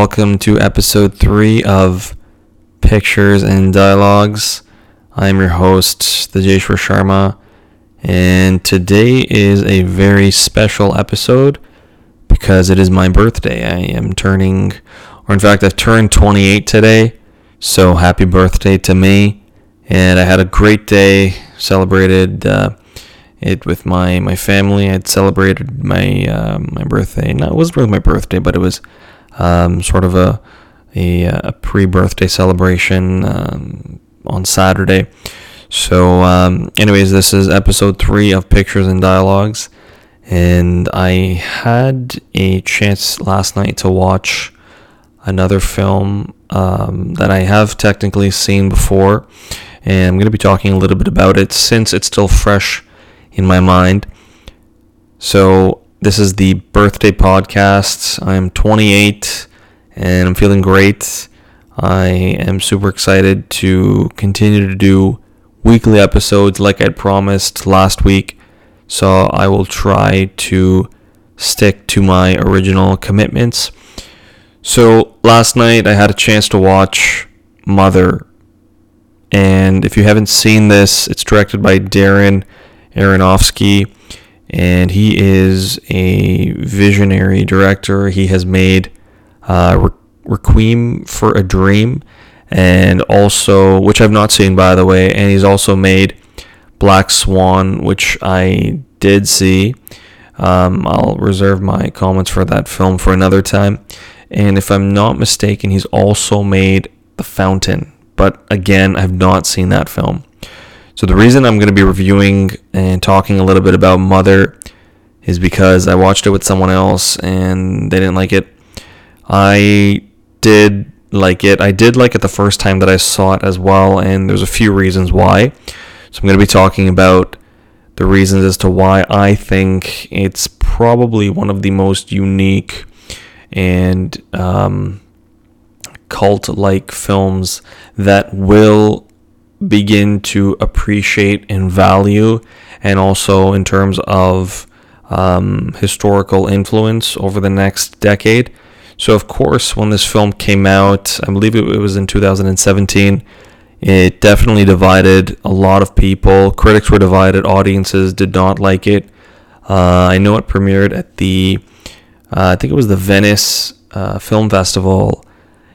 Welcome to episode three of Pictures and Dialogues. I'm your host, Tejeshwar Sharma, and today is a very special episode because it is my birthday. I am turning, or in fact, I've turned 28 today, so happy birthday to me. And I had a great day, celebrated uh, it with my, my family. I'd celebrated my uh, my birthday. No, it wasn't really my birthday, but it was um, sort of a a, a pre-birthday celebration um, on Saturday. So, um, anyways, this is episode three of Pictures and Dialogues, and I had a chance last night to watch another film um, that I have technically seen before, and I'm going to be talking a little bit about it since it's still fresh in my mind. So, this is the birthday podcast. I'm 28 and I'm feeling great. I am super excited to continue to do weekly episodes like I promised last week. So I will try to stick to my original commitments. So last night I had a chance to watch Mother. And if you haven't seen this, it's directed by Darren Aronofsky and he is a visionary director. He has made uh, Requiem for a Dream, and also, which I've not seen by the way, and he's also made Black Swan, which I did see. Um, I'll reserve my comments for that film for another time. And if I'm not mistaken, he's also made The Fountain, but again, I've not seen that film. So the reason I'm going to be reviewing and talking a little bit about Mother is because I watched it with someone else and they didn't like it. I did like it. I did like it the first time that I saw it as well, and there's a few reasons why. So I'm going to be talking about the reasons as to why I think it's probably one of the most unique and um, cult like films that will begin to appreciate and value, and also in terms of um, historical influence over the next decade. So, of course, when this film came out, I believe it was in 2017, it definitely divided a lot of people. Critics were divided, audiences did not like it. Uh, I know it premiered at the, uh, I think it was the Venice uh, Film Festival,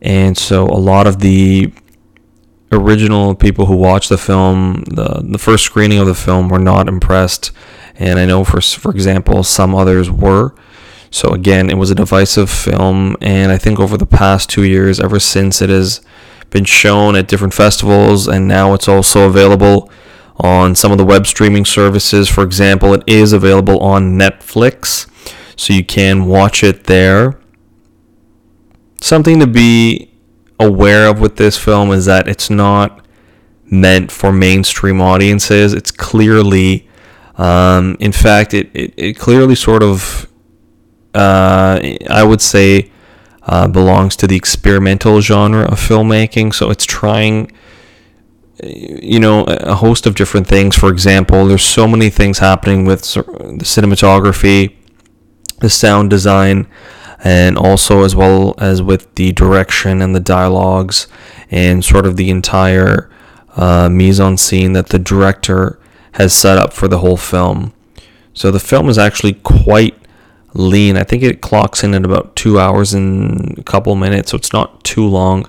and so a lot of the original people who watched the film, the the first screening of the film, were not impressed, and I know for for example, some others were. So again, it was a divisive film, and I think over the past two years, ever since it has been shown at different festivals, and now it's also available on some of the web streaming services. For example, it is available on Netflix, so you can watch it there. Something to be aware of with this film is that it's not meant for mainstream audiences. It's clearly, um, in fact, it, it, it, clearly sort of, uh, I would say, uh, belongs to the experimental genre of filmmaking. So it's trying, you know, a host of different things. For example, there's so many things happening with the cinematography, the sound design and also as well as with the direction and the dialogues and sort of the entire uh, mise en scene that the director has set up for the whole film. So the film is actually quite lean. I think it clocks in at about two hours and a couple minutes, so it's not too long,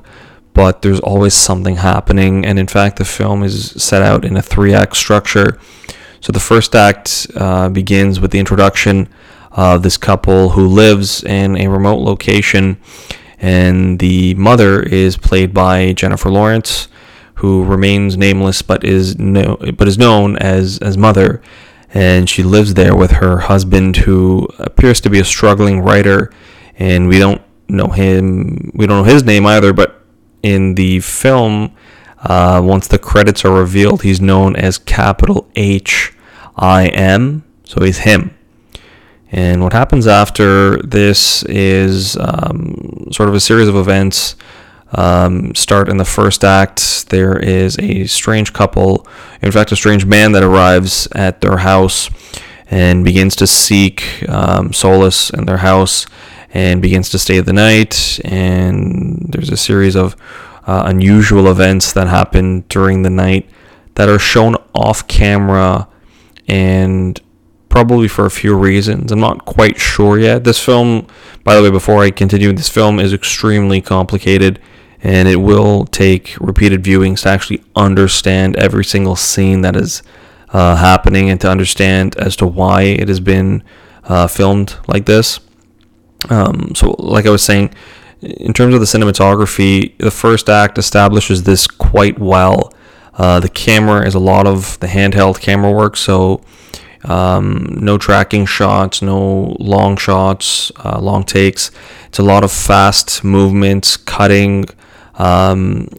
but there's always something happening. And in fact, the film is set out in a three act structure. So the first act uh, begins with the introduction uh, this couple who lives in a remote location, and the mother is played by Jennifer Lawrence, who remains nameless but is no, but is known as as mother, and she lives there with her husband, who appears to be a struggling writer, and we don't know him, we don't know his name either, but in the film. Uh, once the credits are revealed, he's known as capital H I M, so he's him. And what happens after this is um, sort of a series of events. Um, start in the first act. There is a strange couple, in fact, a strange man that arrives at their house and begins to seek um, solace in their house. and begins to stay the night. And there's a series of uh, unusual events that happen during the night that are shown off camera and probably for a few reasons. I'm not quite sure yet. This film, by the way, before I continue, this film is extremely complicated and it will take repeated viewings to actually understand every single scene that is uh, happening and to understand as to why it has been uh, filmed like this. Um, so, like I was saying, in terms of the cinematography, the first act establishes this quite well. Uh, the camera is a lot of the handheld camera work, so um, no tracking shots, no long shots, uh, long takes. It's a lot of fast movements, cutting. Um,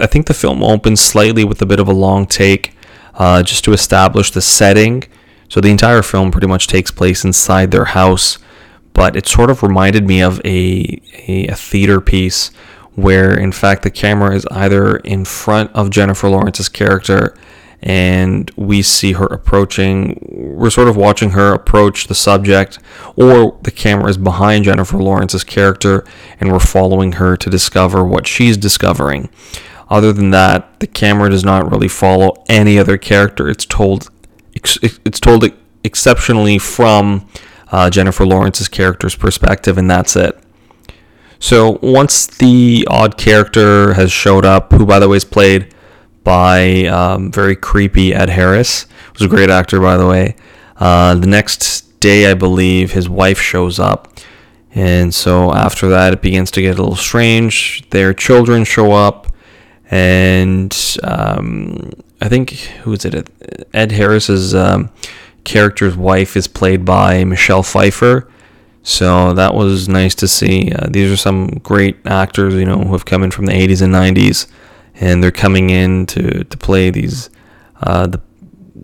I think the film opens slightly with a bit of a long take uh, just to establish the setting. So the entire film pretty much takes place inside their house, but it sort of reminded me of a, a, a theater piece where, in fact, the camera is either in front of Jennifer Lawrence's character and we see her approaching. We're sort of watching her approach the subject, or the camera is behind Jennifer Lawrence's character, and we're following her to discover what she's discovering. Other than that, the camera does not really follow any other character. It's told, it's told exceptionally from uh, Jennifer Lawrence's character's perspective, and that's it. So once the odd character has showed up, who by the way is played by um, very creepy Ed Harris, who's a great actor, by the way. Uh, the next day, I believe, his wife shows up. And so after that, it begins to get a little strange. Their children show up. And um, I think, who is it? Ed Harris's um, character's wife is played by Michelle Pfeiffer. So that was nice to see. Uh, these are some great actors, you know, who have come in from the 80s and 90s and they're coming in to, to play these uh, the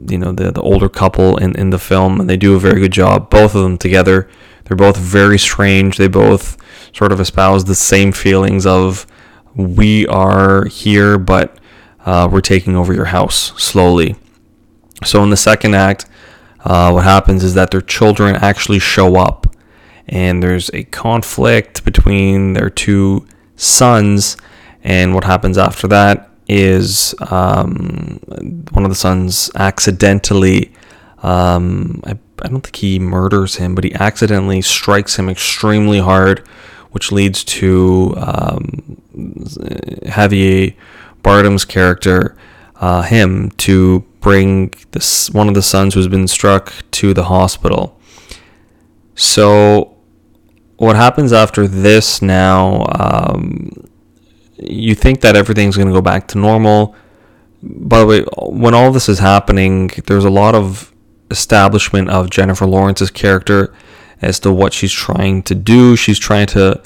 you know the, the older couple in, in the film and they do a very good job both of them together. They're both very strange. They both sort of espouse the same feelings of we are here but uh, we're taking over your house slowly. So in the second act uh, what happens is that their children actually show up and there's a conflict between their two sons and what happens after that is um, one of the sons accidentally, um, I, I don't think he murders him, but he accidentally strikes him extremely hard, which leads to um, Javier Bardem's character, uh, him, to bring this one of the sons who's been struck to the hospital. So, what happens after this now? Um, you think that everything's going to go back to normal. By the way, when all this is happening, there's a lot of establishment of Jennifer Lawrence's character as to what she's trying to do. She's trying to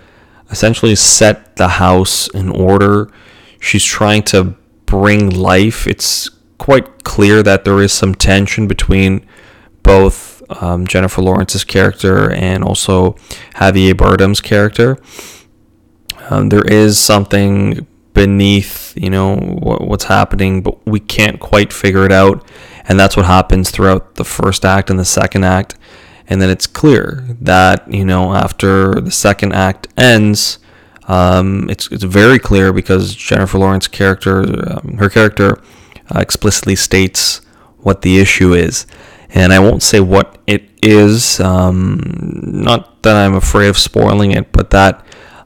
essentially set the house in order. She's trying to bring life. It's quite clear that there is some tension between both um, Jennifer Lawrence's character and also Javier Bardem's character. Um, there is something beneath, you know, what, what's happening, but we can't quite figure it out. And that's what happens throughout the first act and the second act. And then it's clear that, you know, after the second act ends, um, it's, it's very clear because Jennifer Lawrence's character, um, her character, uh, explicitly states what the issue is. And I won't say what it is, um, not that I'm afraid of spoiling it, but that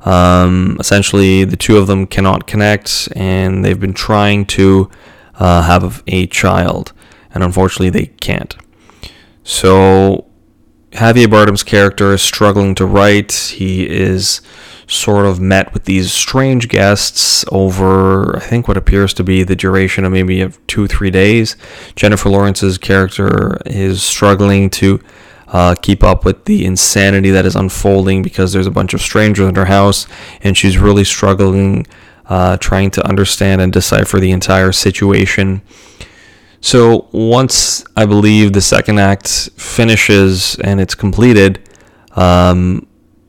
um, essentially, the two of them cannot connect, and they've been trying to uh, have a child, and unfortunately, they can't. So, Javier Bardem's character is struggling to write. He is sort of met with these strange guests over, I think, what appears to be the duration of maybe of two, three days. Jennifer Lawrence's character is struggling to uh, keep up with the insanity that is unfolding because there's a bunch of strangers in her house and she's really struggling uh, trying to understand and decipher the entire situation. So once I believe the second act finishes and it's completed, um,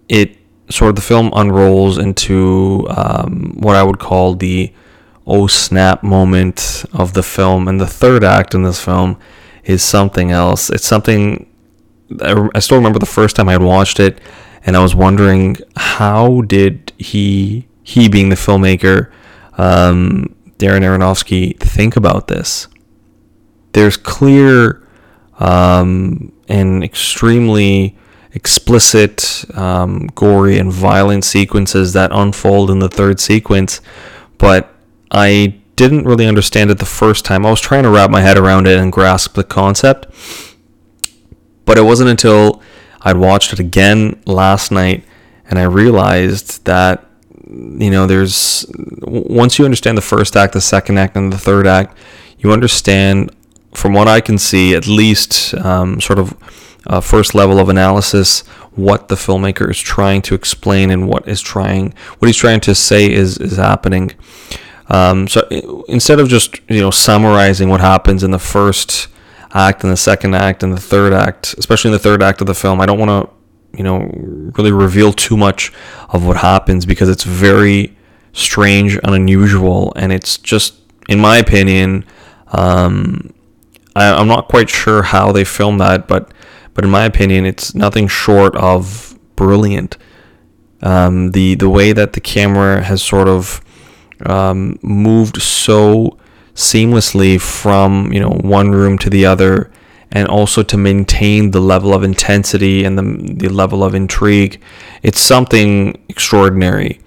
it sort of the film unrolls into um, what I would call the oh snap moment of the film. And the third act in this film is something else. It's something I, still remember the first time I had watched it, and I was wondering how did he he being the filmmaker um, Darren Aronofsky think about this. There's clear um, and extremely explicit, um, gory, and violent sequences that unfold in the third sequence, but I didn't really understand it the first time. I was trying to wrap my head around it and grasp the concept, but it wasn't until I'd watched it again last night and I realized that you know there's once you understand the first act, the second act, and the third act, you understand from what I can see, at least um, sort of uh, first level of analysis, what the filmmaker is trying to explain and what is trying, what he's trying to say is is happening. Um, so instead of just you know summarizing what happens in the first act and the second act and the third act, especially in the third act of the film, I don't want to you know really reveal too much of what happens because it's very strange and unusual, and it's just, in my opinion, um, I, am not quite sure how they filmed that, but but in my opinion, it's nothing short of brilliant. Um, the the way that the camera has sort of um, moved so seamlessly from you know one room to the other, and also to maintain the level of intensity and the the level of intrigue, it's something extraordinary.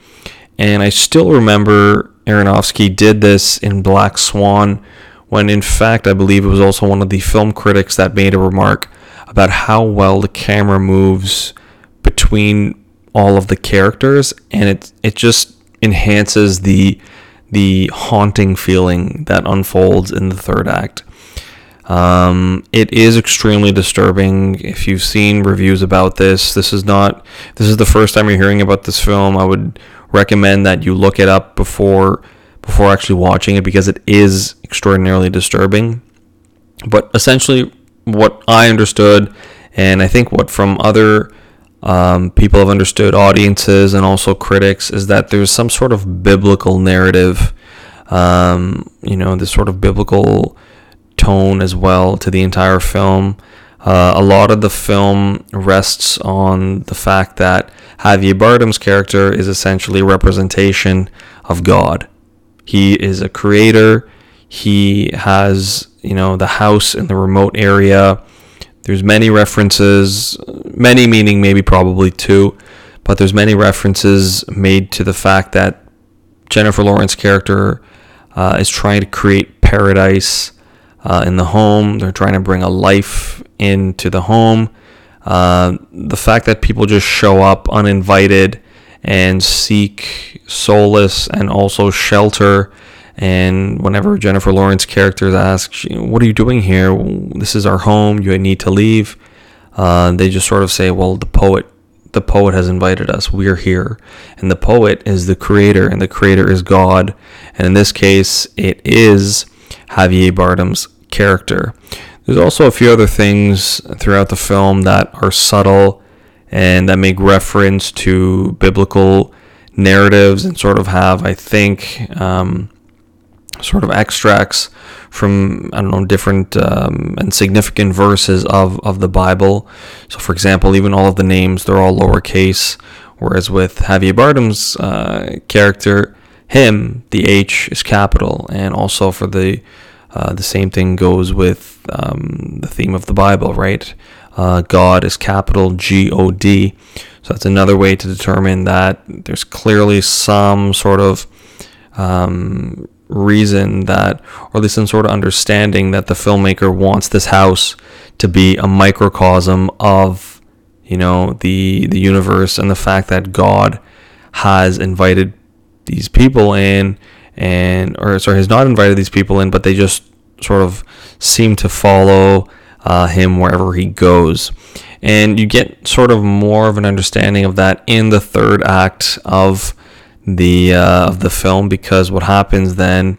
And I still remember Aronofsky did this in Black Swan when in fact I believe it was also one of the film critics that made a remark about how well the camera moves between all of the characters and it it just enhances the the haunting feeling that unfolds in the third act. Um, it is extremely disturbing. If you've seen reviews about this, this is not this is the first time you're hearing about this film. I would recommend that you look it up before before actually watching it because it is extraordinarily disturbing. But essentially, what I understood, and I think what from other um, people have understood, audiences and also critics, is that there's some sort of biblical narrative, um, you know, this sort of biblical tone as well to the entire film. Uh, a lot of the film rests on the fact that Javier Bardem's character is essentially a representation of God. He is a creator. He has, you know, the house in the remote area. There's many references, many meaning maybe probably two, but there's many references made to the fact that Jennifer Lawrence character uh, is trying to create paradise uh, in the home. They're trying to bring a life into the home. Uh, the fact that people just show up uninvited and seek solace and also shelter. And whenever Jennifer Lawrence characters ask, "What are you doing here? This is our home. You need to leave," uh, they just sort of say, "Well, the poet, the poet has invited us. We're here." And the poet is the creator, and the creator is God. And in this case, it is Javier Bardem's character. There's also a few other things throughout the film that are subtle and that make reference to biblical narratives and sort of have, I think, um, sort of extracts from I don't know different um, and significant verses of of the Bible. So, for example, even all of the names they're all lowercase, whereas with Javier Bardem's uh, character, him the H is capital, and also for the uh, the same thing goes with um, the theme of the Bible, right? Uh, God is capital G O D. So that's another way to determine that there's clearly some sort of um, reason that, or at least some sort of understanding that the filmmaker wants this house to be a microcosm of, you know, the the universe and the fact that God has invited these people in, and or sorry, has not invited these people in, but they just sort of seem to follow uh, him wherever he goes. And you get sort of more of an understanding of that in the third act of the uh, of the film because what happens then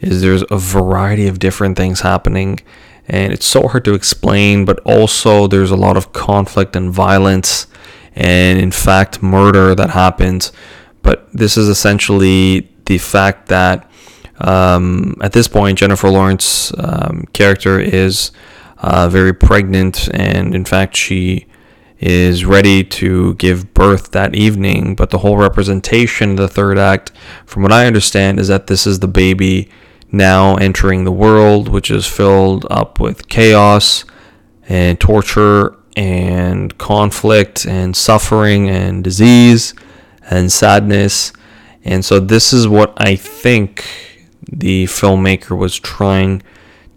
is there's a variety of different things happening and it's so hard to explain but also there's a lot of conflict and violence and in fact murder that happens. But this is essentially the fact that um, at this point Jennifer Lawrence um, character is uh, very pregnant, and in fact, she is ready to give birth that evening, but the whole representation of the third act, from what I understand, is that this is the baby now entering the world, which is filled up with chaos and torture and conflict and suffering and disease and sadness. And so, this is what I think the filmmaker was trying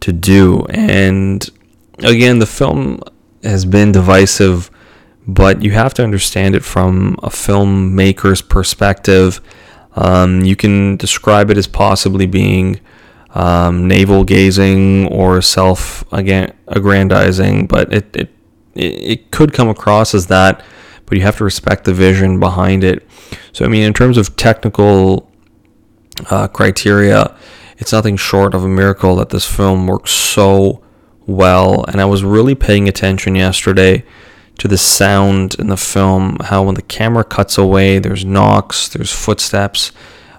to do. And again, the film has been divisive but you have to understand it from a filmmaker's perspective. Um, you can describe it as possibly being um, navel gazing or self aggrandizing, but it, it it could come across as that. But you have to respect the vision behind it. So I mean, in terms of technical uh, criteria, it's nothing short of a miracle that this film works so well. And I was really paying attention yesterday to the sound in the film, how when the camera cuts away, there's knocks, there's footsteps,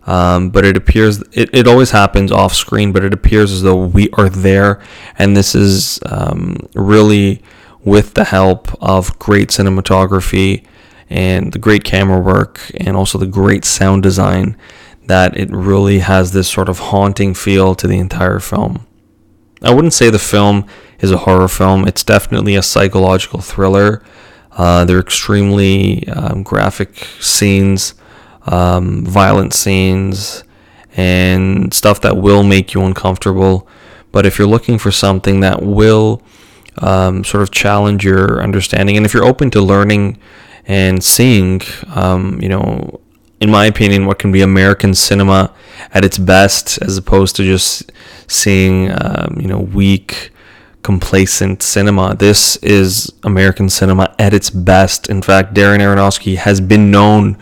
um, but it appears it, it always happens off screen, but it appears as though we are there, and this is um, really with the help of great cinematography and the great camera work, and also the great sound design, that it really has this sort of haunting feel to the entire film. I wouldn't say the film is a horror film. It's definitely a psychological thriller. Uh, they're extremely um, graphic scenes, um, violent scenes, and stuff that will make you uncomfortable. But if you're looking for something that will um, sort of challenge your understanding, and if you're open to learning and seeing, um, you know, in my opinion, what can be American cinema at its best, as opposed to just seeing, um, you know, weak, complacent cinema. This is American cinema at its best. In fact, Darren Aronofsky has been known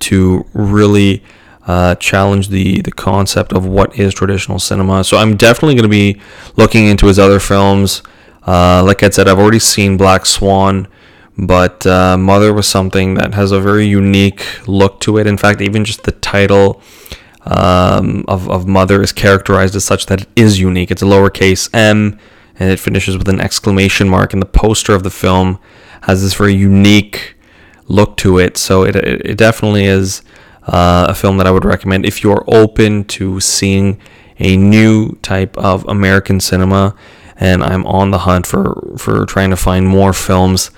to really uh, challenge the the concept of what is traditional cinema. So I'm definitely going to be looking into his other films. Uh, like I said, I've already seen Black Swan. But uh, Mother was something that has a very unique look to it. In fact, even just the title um, of, of Mother is characterized as such that it is unique. It's a lowercase m and it finishes with an exclamation mark. And the poster of the film has this very unique look to it. So it, it definitely is uh, a film that I would recommend if you're open to seeing a new type of American cinema. And I'm on the hunt for, for trying to find more films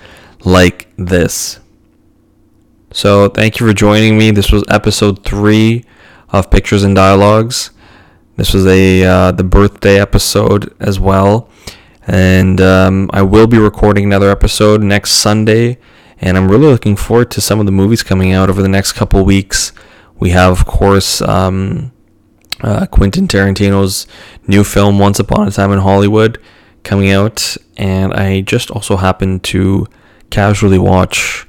like this. So, thank you for joining me. This was episode three of Pictures and Dialogues. This was a uh, the birthday episode as well, and um, I will be recording another episode next Sunday. And I'm really looking forward to some of the movies coming out over the next couple weeks. We have, of course, um, uh, Quentin Tarantino's new film Once Upon a Time in Hollywood coming out, and I just also happened to casually watch,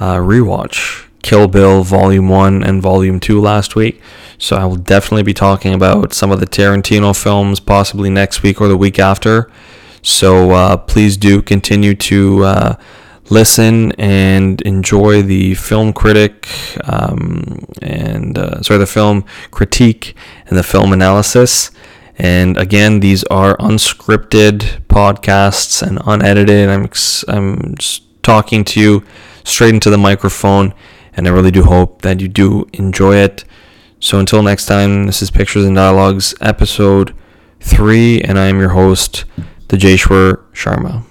uh, rewatch Kill Bill Volume 1 and Volume 2 last week. So I will definitely be talking about some of the Tarantino films possibly next week or the week after. So uh, please do continue to uh, listen and enjoy the film critic um, and uh, sorry the film critique and the film analysis. And again, these are unscripted podcasts and unedited. I'm I'm just talking to you straight into the microphone, and I really do hope that you do enjoy it. So until next time, this is Pictures and Dialogues, episode three, and I am your host, Tejeshwar Sharma.